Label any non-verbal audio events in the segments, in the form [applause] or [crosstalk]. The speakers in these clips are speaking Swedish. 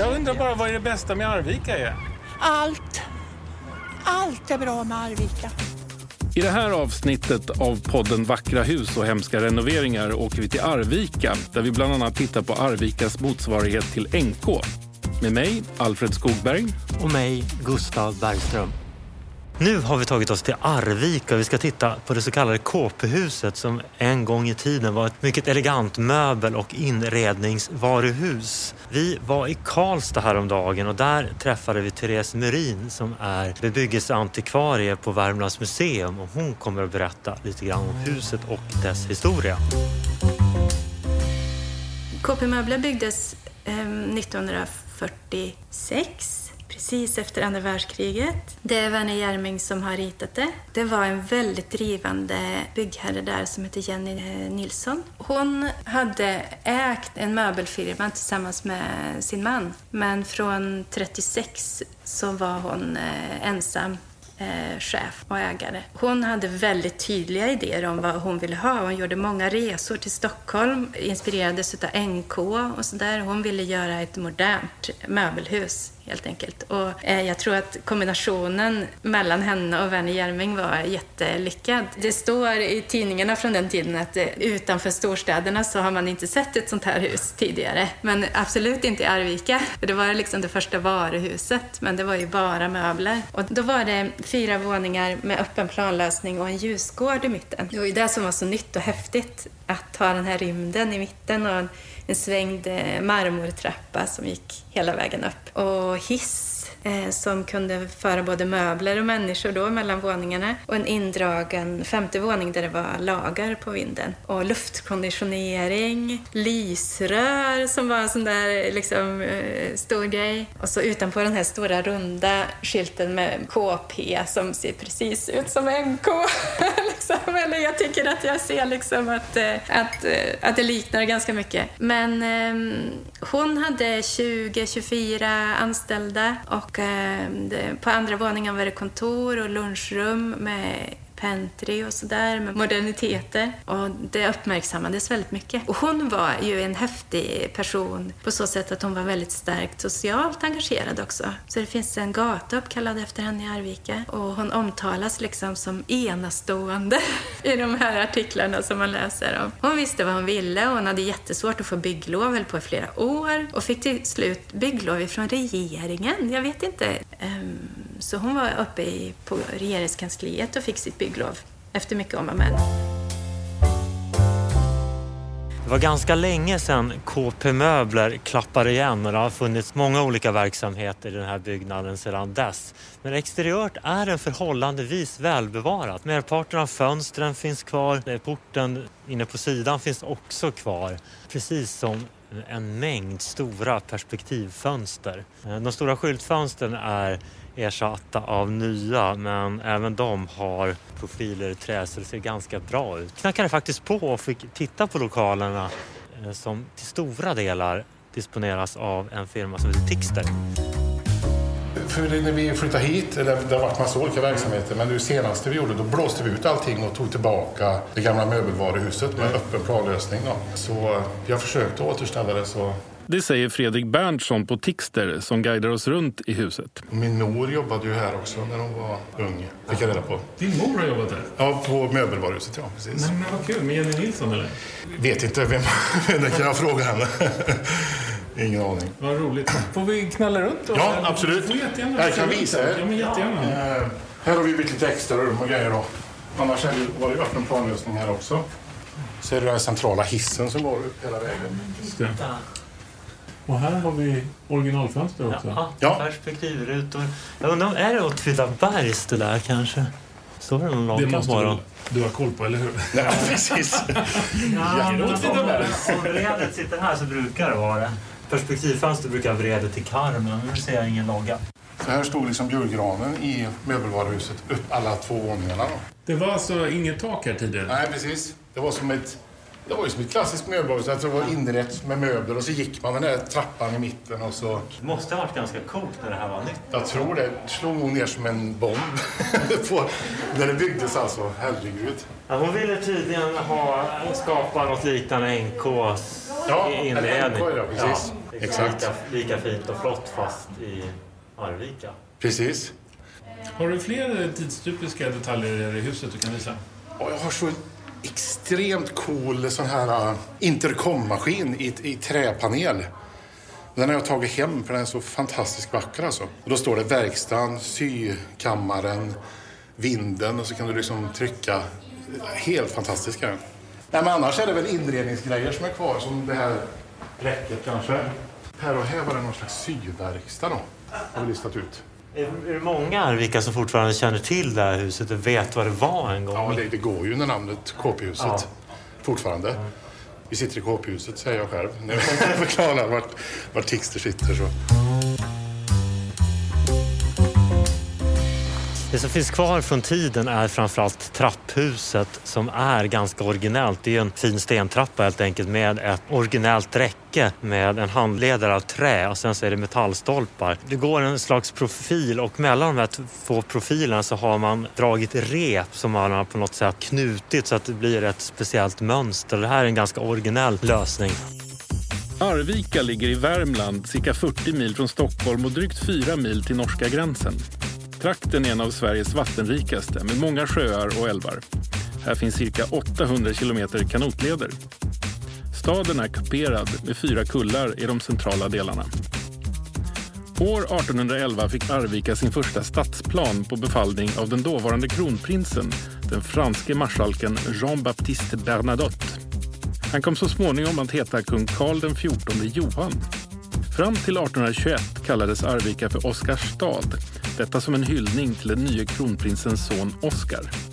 Jag undrar bara vad är det bästa med Arvika är? Allt. Allt är bra med Arvika. I det här avsnittet av podden Vackra hus och hemska renoveringar åker vi till Arvika där vi bland annat tittar på Arvikas motsvarighet till NK. Med mig, Alfred Skogberg. Och mig, Gustav Bergström. Nu har vi tagit oss till Arvika och vi ska titta på det så kallade KP-huset som en gång i tiden var ett mycket elegant möbel och inredningsvaruhus. Vi var i Karlstad häromdagen och där träffade vi Therese Murin som är bebyggelseantikvarie på Värmlands museum och hon kommer att berätta lite grann om huset och dess historia. KP Möbler byggdes eh, 1946 precis efter andra världskriget. Det är Werner Jerming som har ritat det. Det var en väldigt drivande byggherre där som hette Jenny eh, Nilsson. Hon hade ägt en möbelfirma tillsammans med sin man. Men från 36 så var hon eh, ensam eh, chef och ägare. Hon hade väldigt tydliga idéer om vad hon ville ha. Hon gjorde många resor till Stockholm, inspirerades av NK och sådär. Hon ville göra ett modernt möbelhus helt enkelt. Och eh, jag tror att kombinationen mellan henne och Werner Jerming var jättelyckad. Det står i tidningarna från den tiden att eh, utanför storstäderna så har man inte sett ett sånt här hus tidigare. Men absolut inte i Arvika. För det var liksom det första varuhuset, men det var ju bara möbler. Och då var det fyra våningar med öppen planlösning och en ljusgård i mitten. Det var ju det som var så nytt och häftigt, att ha den här rymden i mitten och en, en svängd eh, marmortrappa som gick hela vägen upp. Och hiss eh, som kunde föra både möbler och människor då mellan våningarna. Och en indragen femte våning där det var lagar på vinden. Och luftkonditionering, lysrör som var en sån där liksom, eh, stor grej. Och så utanpå den här stora runda skylten med KP som ser precis ut som NK. [laughs] liksom. Eller jag tycker att jag ser liksom att, eh, att, eh, att det liknar ganska mycket. Men eh, hon hade 20-24 anställda och eh, på andra våningen var det kontor och lunchrum med pentry och sådär med moderniteter. Och det uppmärksammades väldigt mycket. Och hon var ju en häftig person på så sätt att hon var väldigt starkt socialt engagerad också. Så det finns en gata uppkallad efter henne i Arvika och hon omtalas liksom som enastående [laughs] i de här artiklarna som man läser om. Hon visste vad hon ville och hon hade jättesvårt att få bygglov, höll på i flera år och fick till slut bygglov ifrån regeringen. Jag vet inte. Um, så hon var uppe i, på regeringskansliet och fick sitt bygglov efter mycket om och men. Det var ganska länge sedan KP Möbler klappade igen och det har funnits många olika verksamheter i den här byggnaden sedan dess. Men exteriört är den förhållandevis välbevarat. Merparten av fönstren finns kvar, porten inne på sidan finns också kvar. Precis som en mängd stora perspektivfönster. Eh, de stora skyltfönstren är ersatta av nya men även de har profiler i trä så det ser ganska bra ut. Knackade faktiskt på och fick titta på lokalerna eh, som till stora delar disponeras av en firma som heter Tixter. För när vi flyttade hit, det, det har varit massa olika verksamheter, men det senaste vi gjorde då blåste vi ut allting och tog tillbaka det gamla möbelvaruhuset med öppen planlösning. Då. Så vi har försökt att återställa det så det säger Fredrik Berntsson på Tixter som guidar oss runt i huset. Min mor jobbade ju här också när hon var ung, fick jag reda på. Din mor har jobbat här? Ja, på möbelvaruhuset, ja. Precis. Nej, men vad kul. Med Jenny Nilsson, eller? Vet inte. Vem, [laughs] det kan jag fråga henne. Ingen aning. Vad roligt. Får vi knalla runt? Då? Ja, absolut. Jag kan visa er. Ja, men jättegärna. Uh, här har vi byggt lite extra rum och grejer. Då. Annars är det, var det öppen planlösning här också. Så är det den centrala hissen som går upp hela vägen. Och här har vi originalfönster också. Ja, ja. perspektivrutor. Jag undrar, är det Åtvidabergs det där kanske? Står det någon logga Det måste du, du ha koll på, eller hur? [laughs] Ja, precis. ja, om, om vredet sitter här så brukar det vara det. Perspektivfönster brukar vredet till karmen, men nu ser jag ingen logga. Så här stod liksom julgranen i möbelvaruhuset upp alla två våningarna. Då. Det var alltså inget tak här tidigare? Nej, precis. Det var som ett det var ju som ett klassiskt möbelhus. Alltså det var inrett med möbler och så gick man den där trappan i mitten och så... Det måste ha varit ganska coolt när det här var nytt. Jag tror det. slog nog ner som en bomb. [laughs] på, när det byggdes alltså. Herregud. Ja, hon ville tydligen ha, skapa något liknande NKs ja, inredning. NK, ja, precis. Ja. Exakt. Lika, lika fint och flott fast i Arvika. Precis. Har du fler tidstypiska detaljer i huset du kan visa? Och jag har så extremt cool sån här uh, intercommaskin i, i träpanel. Den har jag tagit hem för den är så fantastiskt vacker alltså. Och då står det verkstaden, sykammaren, vinden och så kan du liksom trycka. Helt fantastiska. Nej, men annars är det väl inredningsgrejer som är kvar som det här räcket kanske. Här och här var det någon slags syverkstad då. Har vi listat ut. Är, det många Arvika som fortfarande känner till det här huset och vet vad det var en gång? Ja, det, det går ju under namnet KP-huset Ja. fortfarande. Vi sitter i KP-huset, säger jag själv, när [laughs] jag förklarar vart, vart Tixter sitter. Så. Det som finns kvar från tiden är framförallt trapphuset som är ganska originellt. Det är en fin stentrappa helt enkelt med ett originellt räcke med en handledare av trä och sen så är det metallstolpar. Det går en slags profil och mellan de här två profilerna så har man dragit rep som man har på något sätt knutit så att det blir ett speciellt mönster. Det här är en ganska originell lösning. Arvika ligger i Värmland, cirka 40 mil från Stockholm och drygt 4 mil till norska gränsen. Trakten är en av Sveriges vattenrikaste med många sjöar och älvar. Här finns cirka 800 kilometer kanotleder. Staden är kuperad med fyra kullar i de centrala delarna. År 1811 fick Arvika sin första stadsplan på befallning av den dåvarande kronprinsen, den franske marskalken Jean-Baptiste Bernadotte. Han kom så småningom att heta kung Karl den XIV Johan. Fram till 1821 kallades Arvika för Oscarstad. Detta som en hyllning till den nye kronprinsens son Oscar.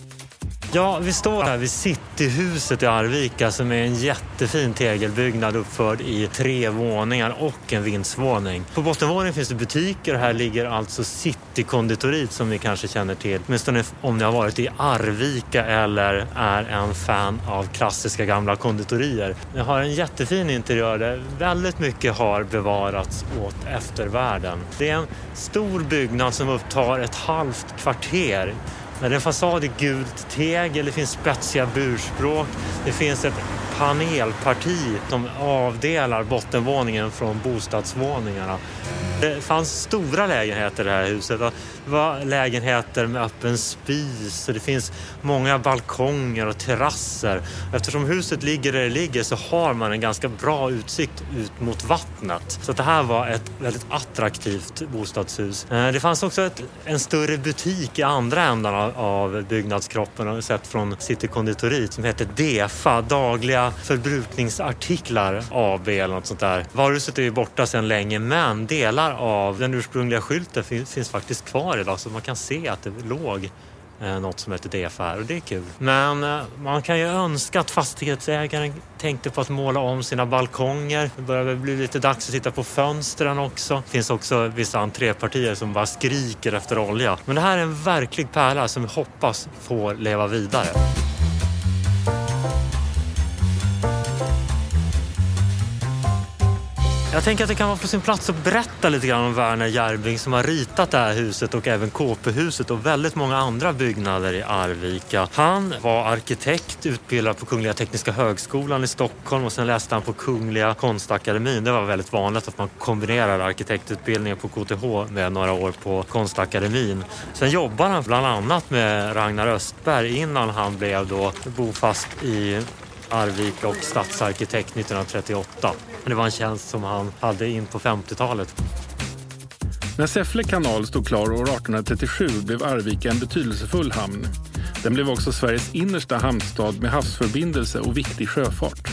Ja, vi står här vid Cityhuset i Arvika som är en jättefin tegelbyggnad uppförd i tre våningar och en vindsvåning. På bottenvåningen finns det butiker och här ligger alltså Citykonditoriet som ni kanske känner till. Åtminstone om ni har varit i Arvika eller är en fan av klassiska gamla konditorier. Det har en jättefin interiör där väldigt mycket har bevarats åt eftervärlden. Det är en stor byggnad som upptar ett halvt kvarter när det är en fasad i gult tegel, det finns spetsiga burspråk, det finns ett panelparti som avdelar bottenvåningen från bostadsvåningarna. Det fanns stora lägenheter i det här huset. Det var lägenheter med öppen spis och det finns många balkonger och terrasser. Eftersom huset ligger där det ligger så har man en ganska bra utsikt ut mot vattnet. Så det här var ett väldigt attraktivt bostadshus. Eh, det fanns också ett, en större butik i andra änden av, av byggnadskroppen, har sett från Citykonditoriet, som heter DEFA, Dagliga förbrukningsartiklar AB eller något sånt där. Varuhuset är ju borta sedan länge men delar av den ursprungliga skylten finns, finns faktiskt kvar idag så man kan se att det låg eh, något som heter DF här och det är kul. Men eh, man kan ju önska att fastighetsägaren tänkte på att måla om sina balkonger. Det börjar väl bli lite dags att titta på fönstren också. Det finns också vissa entrépartier som bara skriker efter olja. Men det här är en verklig pärla som vi hoppas får leva vidare. Jag tänker att det kan vara på sin plats att berätta lite grann om Werner Järbing som har ritat det här huset och även KP-huset och väldigt många andra byggnader i Arvika. Han var arkitekt, utbildad på Kungliga Tekniska Högskolan i Stockholm och sen läste han på Kungliga Konstakademin. Det var väldigt vanligt att man kombinerar arkitektutbildningen på KTH med några år på Konstakademin. Sen jobbade han bland annat med Ragnar Östberg innan han blev då bofast i Arvika och stadsarkitekt 1938. Det var en tjänst som han hade in på 50-talet. När Säffle kanal stod klar år 1837 blev Arvika en betydelsefull hamn. Den blev också Sveriges innersta hamnstad med havsförbindelse och viktig sjöfart.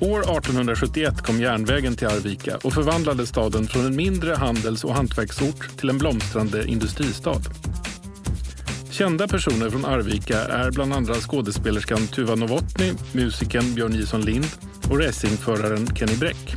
År 1871 kom järnvägen till Arvika och förvandlade staden från en mindre handels och hantverksort till en blomstrande industristad. Kända personer från Arvika är bland andra skådespelerskan Tuva Novotny, musikern Björn Jison Lind och racingföraren Kenny Bräck.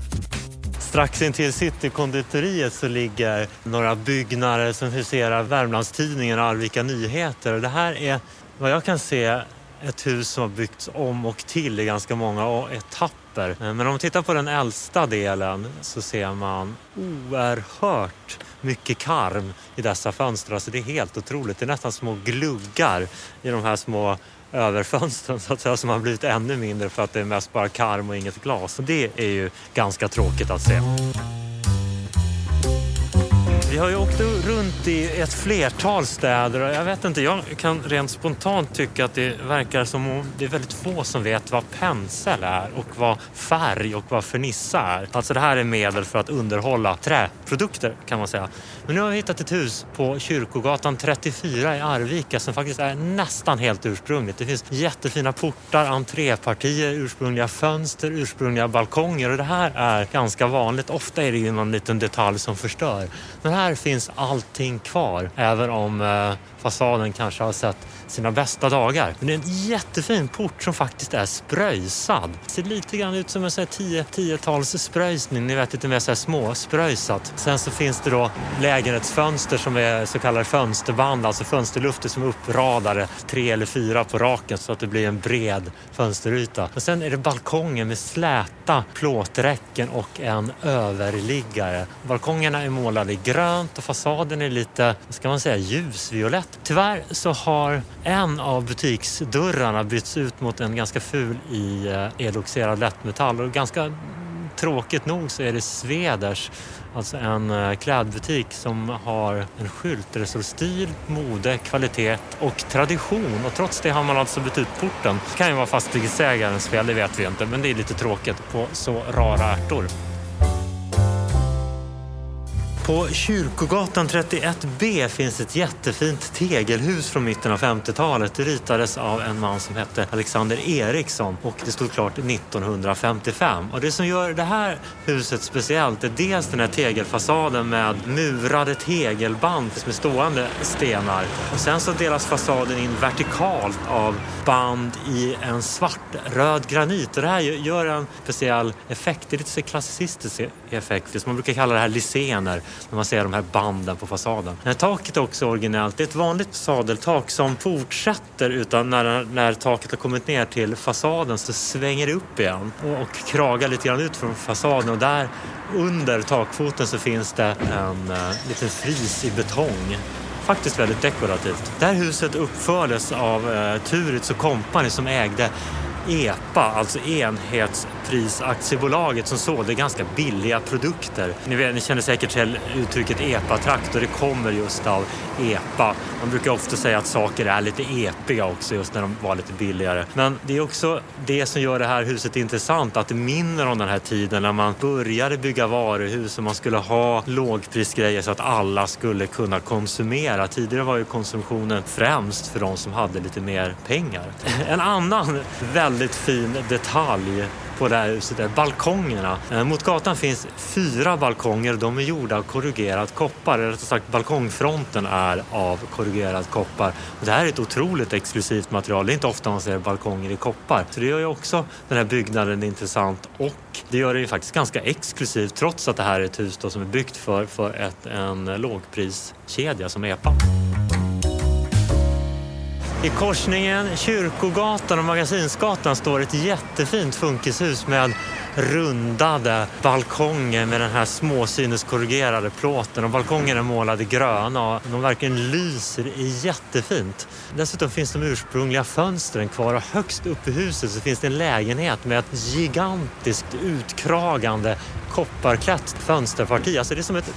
Strax intill Citykonditoriet så ligger några byggnader som huserar Värmlandstidningen och Arvika Nyheter. Och det här är vad jag kan se ett hus som har byggts om och till i ganska många etapper. Men om man tittar på den äldsta delen så ser man oerhört mycket karm i dessa fönster. Alltså det är helt otroligt. Det är nästan små gluggar i de här små överfönstren så att säga som har blivit ännu mindre för att det är mest bara karm och inget glas. Och det är ju ganska tråkigt att se. Vi har ju åkt runt i ett flertal städer och jag vet inte, jag kan rent spontant tycka att det verkar som om det är väldigt få som vet vad pensel är och vad färg och vad fernissa är. Alltså det här är medel för att underhålla träprodukter kan man säga. Men nu har vi hittat ett hus på Kyrkogatan 34 i Arvika som faktiskt är nästan helt ursprungligt. Det finns jättefina portar, entrépartier, ursprungliga fönster, ursprungliga balkonger och det här är ganska vanligt. Ofta är det ju någon liten detalj som förstör. Men här här finns allting kvar, även om eh, fasaden kanske har sett sina bästa dagar. Men det är en jättefin port som faktiskt är spröjsad. Det ser lite grann ut som en 10-tals spröjsning, ni vet lite mer så här små spröjsat. Sen så finns det då lägenhetsfönster som är så kallade fönsterband, alltså fönsterlufter som är uppradade tre eller fyra på raken så att det blir en bred fönsteryta. Och sen är det balkonger med släta plåträcken och en överliggare. Balkongerna är målade i grönt och fasaden är lite, vad ska man säga, ljusviolett. Tyvärr så har en av butiksdörrarna bytts ut mot en ganska ful i eh, eloxerad lättmetall och ganska tråkigt nog så är det Sveders, alltså en eh, klädbutik som har en skylt där det står stil, mode, kvalitet och tradition. Och trots det har man alltså bytt ut porten. Det kan ju vara fastighetsägarens fel, det vet vi inte, men det är lite tråkigt på så rara ärtor. På Kyrkogatan 31B finns ett jättefint tegelhus från mitten av 50-talet. Det ritades av en man som hette Alexander Eriksson och det stod klart 1955. Och det som gör det här huset speciellt är dels den här tegelfasaden med murade tegelband med stående stenar. Och sen så delas fasaden in vertikalt av band i en svartröd granit. Och det här gör en speciell effekt. Det är lite så klassicistisk e-, effekt. Man brukar kalla det här lisener när man ser de här banden på fasaden. Det här taket är också originellt. Det är ett vanligt sadeltak som fortsätter utan när, när taket har kommit ner till fasaden så svänger det upp igen och, och kragar lite grann ut från fasaden och där under takfoten så finns det en uh, liten fris i betong faktiskt väldigt dekorativt. Det här huset uppfördes av eh, Turitz och Company som ägde EPA, alltså Enhetsprisaktiebolaget som sålde ganska billiga produkter. Ni, vet, ni känner säkert till uttrycket EPA-trakt och det kommer just av EPA. Man brukar ofta säga att saker är lite epiga också just när de var lite billigare. Men det är också det som gör det här huset intressant, att det minner om den här tiden när man började bygga varuhus och man skulle ha lågprisgrejer så att alla skulle kunna konsumera. Tidigare var ju konsumtionen främst för de som hade lite mer pengar. [laughs] En annan väldigt väldigt fin detalj på det här huset är balkongerna. Eh, mot gatan finns fyra balkonger. De är gjorda av korrugerad koppar. Eller rättare sagt balkongfronten är av korrugerad koppar. Och det här är ett otroligt exklusivt material. Det är inte ofta man ser balkonger i koppar. Så det gör ju också den här byggnaden intressant och det gör det ju faktiskt ganska exklusivt trots att det här är ett hus som är byggt för, för ett, en lågpriskedja som EPA. I korsningen Kyrkogatan och Magasinsgatan står ett jättefint funkishus med rundade balkonger med den här småsyneskorrigerade plåten och balkongerna är målade gröna och de verkligen lyser jättefint. Dessutom finns de ursprungliga fönstren kvar och högst upp i huset så finns det en lägenhet med ett gigantiskt utkragande kopparklätt fönsterparti. Alltså det är som ett,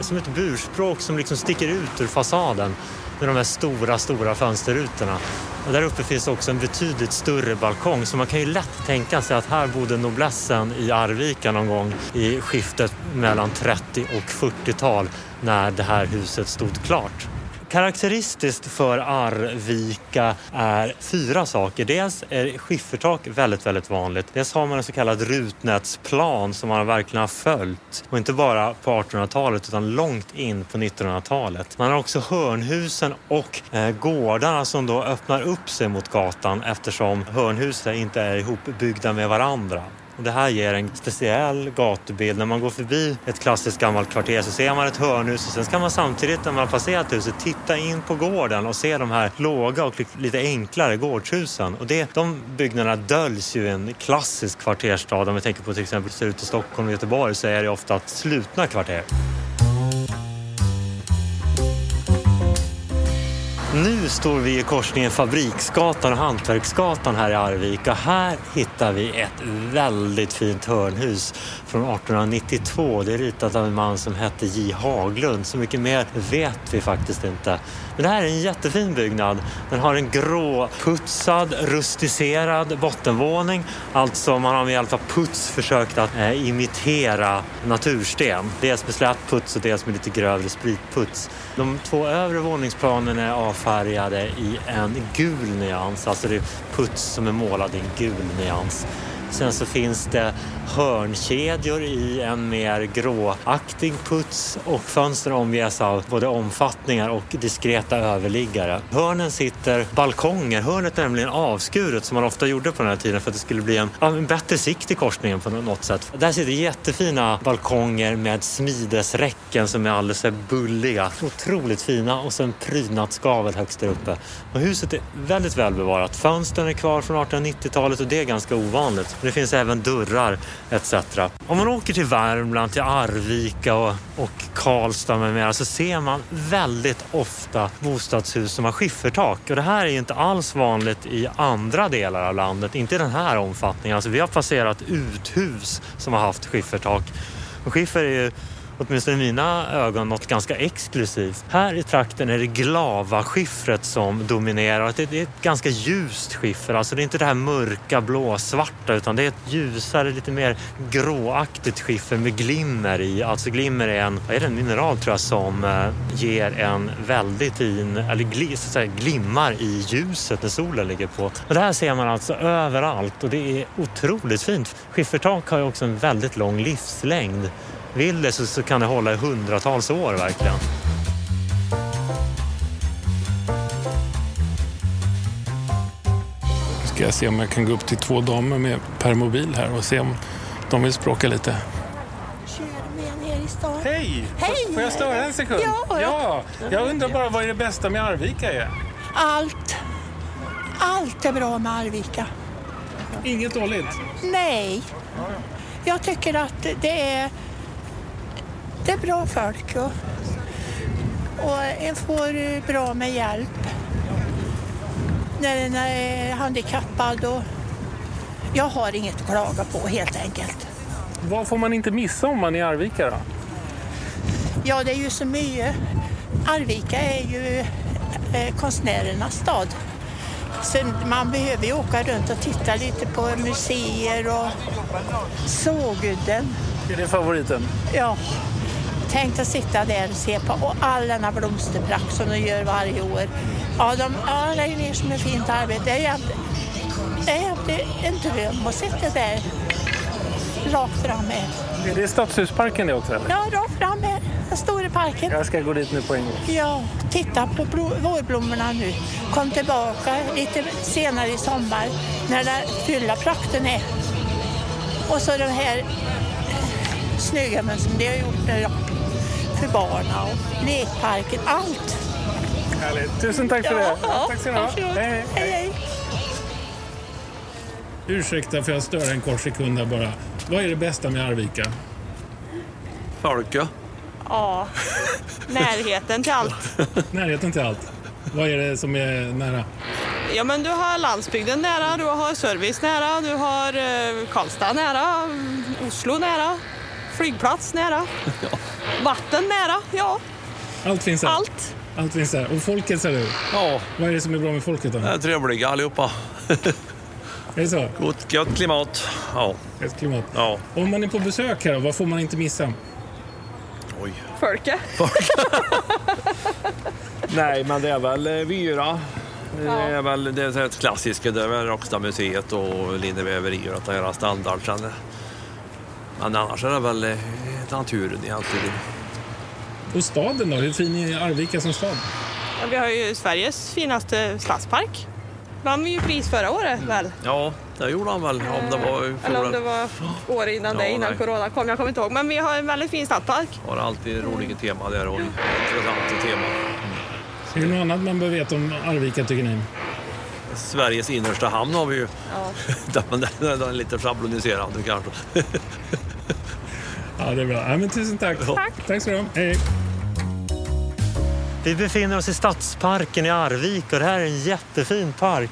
som ett burspråk som liksom sticker ut ur fasaden med de här stora, stora fönsterrutorna. Och där uppe finns också en betydligt större balkong så man kan ju lätt tänka sig att här bodde noblessen i Arvika någon gång i skiftet mellan 30 och 40-tal när det här huset stod klart. Karaktäristiskt för Arvika är fyra saker. Dels är skiffertak väldigt, väldigt vanligt. Dels har man en så kallad rutnätsplan som man verkligen har följt. Och inte bara på 1800-talet utan långt in på 1900-talet. Man har också hörnhusen och eh, gårdarna som då öppnar upp sig mot gatan eftersom hörnhusen inte är ihopbyggda med varandra. Och det här ger en speciell gatubild. När man går förbi ett klassiskt gammalt kvarter så ser man ett hörnhus och sen ska man samtidigt när man har passerat huset titta in på gården och se de här låga och lite enklare gårdshusen. Och det, de byggnaderna döljs ju i en klassisk kvarterstad. Om vi tänker på till exempel hur det ser ut i Stockholm och Göteborg så är det ofta slutna kvarter. Nu står vi i korsningen Fabriksgatan och Hantverksgatan här i Arvika. Här hittar vi ett väldigt fint hörnhus från 1892. Det är ritat av en man som hette J Haglund. Så mycket mer vet vi faktiskt inte. Men det här är en jättefin byggnad. Den har en gråputsad, rustiserad bottenvåning. Alltså man har med hjälp av puts försökt att eh, imitera natursten. Dels med slät puts och dels med lite grövre spritputs. De två övre våningsplanen är avfärgade i en gul nyans. Alltså det är puts som är målad i en gul nyans. Sen så finns det hörnkedjor i en mer gråaktig puts och fönster omges av både omfattningar och diskreta överliggare. Hörnen sitter balkonger. Hörnet är nämligen avskuret som man ofta gjorde på den här tiden för att det skulle bli en, en bättre sikt i korsningen på något sätt. Där sitter jättefina balkonger med smidesräcken som är alldeles bulliga. Otroligt fina och sen prydnadsgavel högst där uppe. Och huset är väldigt välbevarat. Fönstren är kvar från 1890-talet och det är ganska ovanligt. Det finns även dörrar etc. Om man åker till Värmland, till Arvika och, och Karlstad med mera så ser man väldigt ofta bostadshus som har skiffertak. Och det här är ju inte alls vanligt i andra delar av landet, inte i den här omfattningen. Alltså vi har passerat uthus som har haft skiffertak. Och skiffer är ju åtminstone i mina ögon, något ganska exklusivt. Här i trakten är det glavaskiffret som dominerar. Det är ett ganska ljust skiffer, alltså det är inte det här mörka blåsvarta utan det är ett ljusare, lite mer gråaktigt skiffer med glimmer i. Alltså glimmer är en, vad är det, en mineral tror jag som eh, ger en väldigt fin, eller gl, så säga, glimmar i ljuset när solen ligger på. Och det här ser man alltså överallt och det är otroligt fint. Skiffertak har ju också en väldigt lång livslängd vill det så, så kan det hålla i hundratals år verkligen. Ska jag se om jag kan gå upp till två damer med permobil här och se om de vill språka lite. Hej! Hej! Får jag störa en sekund? Ja. ja! Jag undrar bara vad är det bästa med Arvika är? Allt. Allt är bra med Arvika. Inget dåligt? Nej. Jag tycker att det är, det är bra folk och, och en får bra med hjälp när en är handikappad. Och jag har inget att klaga på helt enkelt. Vad får man inte missa om man är i Arvika då? Ja, det är ju så mycket. Arvika är ju eh, konstnärernas stad. Så man behöver ju åka runt och titta lite på museer och Sågudden. Är det favoriten? Ja, tänk att sitta där och se på och all denna blomsterprakt som de gör varje år. Ja, de ja, lägger ner som ett fint arbete. Det är jätte- en dröm att sitta där rakt fram här. Är det Stadshusparken det också? Eller? Ja, rakt fram här. Den stora parken. Jag ska gå dit nu på en gång. Ja, titta på blo- vårblommorna nu. Kom tillbaka lite senare i sommar när den fulla prakten är. Och så de här snögummen som de har gjort nu då, för barnen och lekparken, allt. Härligt. Tusen tack för det. tack ska ni ha. Hej, hej. hej, hej. Ursäkta för jag stör en kort sekund här bara. Vad är det bästa med Arvika? Folke. Ja, närheten till allt. [laughs] Närheten till allt. Vad är det som är nära? Ja, men du har landsbygden nära, du har service nära, du har eh, Karlstad nära, Oslo nära, flygplats nära, [laughs] vatten nära, ja, Allt finns här. allt. Allt finns här. Och folket säger du? Ja, Vad är det som är bra med folket då? det är trevliga allihopa. [laughs] Är det så? Gott, gott klimat. Ja, Ett klimat. ja. Om man är på besök här då, vad får man inte missa? Oj. Folke. [laughs] Nej, men det är väl eh, Vyra. Det är väl det är ett klassiska, det är väl Rockstamuseet och Linneväverier och det här standard sen. Men annars är det väl eh, naturen egentligen. Och staden då? Hur fin är Arvika som stad? Ja, vi har ju Sveriges finaste stadspark. Vann vi ju pris förra året väl? Ja, det gjorde han väl. Om det var Eller om det var året innan Ja, det, innan nej. corona kom. Jag kommer inte ihåg. Men vi har en väldigt fin stadspark. Har alltid roliga tema där och intressanta tema. Är det något annat man bör veta om Arvika tycker ni? Sveriges innersta hamn har vi ju. Ja. [laughs] Men den är lite schabloniserande kanske. [laughs] Ja, det är bra. Ja, men tusen tack. Tack. Tack ska du ha. Hej. Vi befinner oss i Stadsparken i Arvika och det här är en jättefin park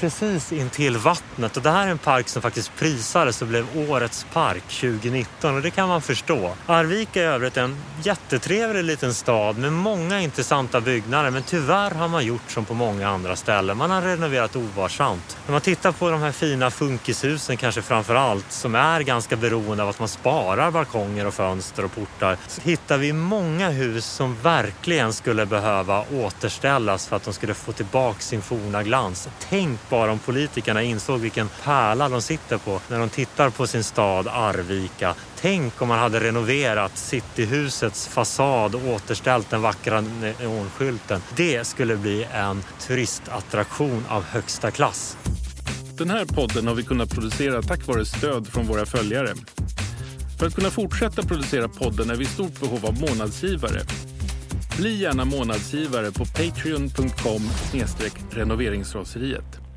precis intill vattnet. Och det här är en park som faktiskt prisades och blev Årets park 2019 och det kan man förstå. Arvika är i övrigt en jättetrevlig liten stad med många intressanta byggnader men tyvärr har man gjort som på många andra ställen. Man har renoverat ovarsamt. När man tittar på de här fina funkishusen kanske framför allt som är ganska beroende av att man sparar balkonger och fönster och portar så hittar vi många hus som verkligen skulle behöva återställas för att de skulle få tillbaka sin forna glans. Tänk bara om politikerna insåg vilken pärla de sitter på när de tittar på sin stad Arvika. Tänk om man hade renoverat Cityhusets fasad och återställt den vackra neonskylten. Det skulle bli en turistattraktion av högsta klass. Den här podden har vi kunnat producera tack vare stöd från våra följare. För att kunna fortsätta producera podden är vi i stort behov av månadsgivare. Bli gärna månadsgivare på patreon.com renoveringsraseriet.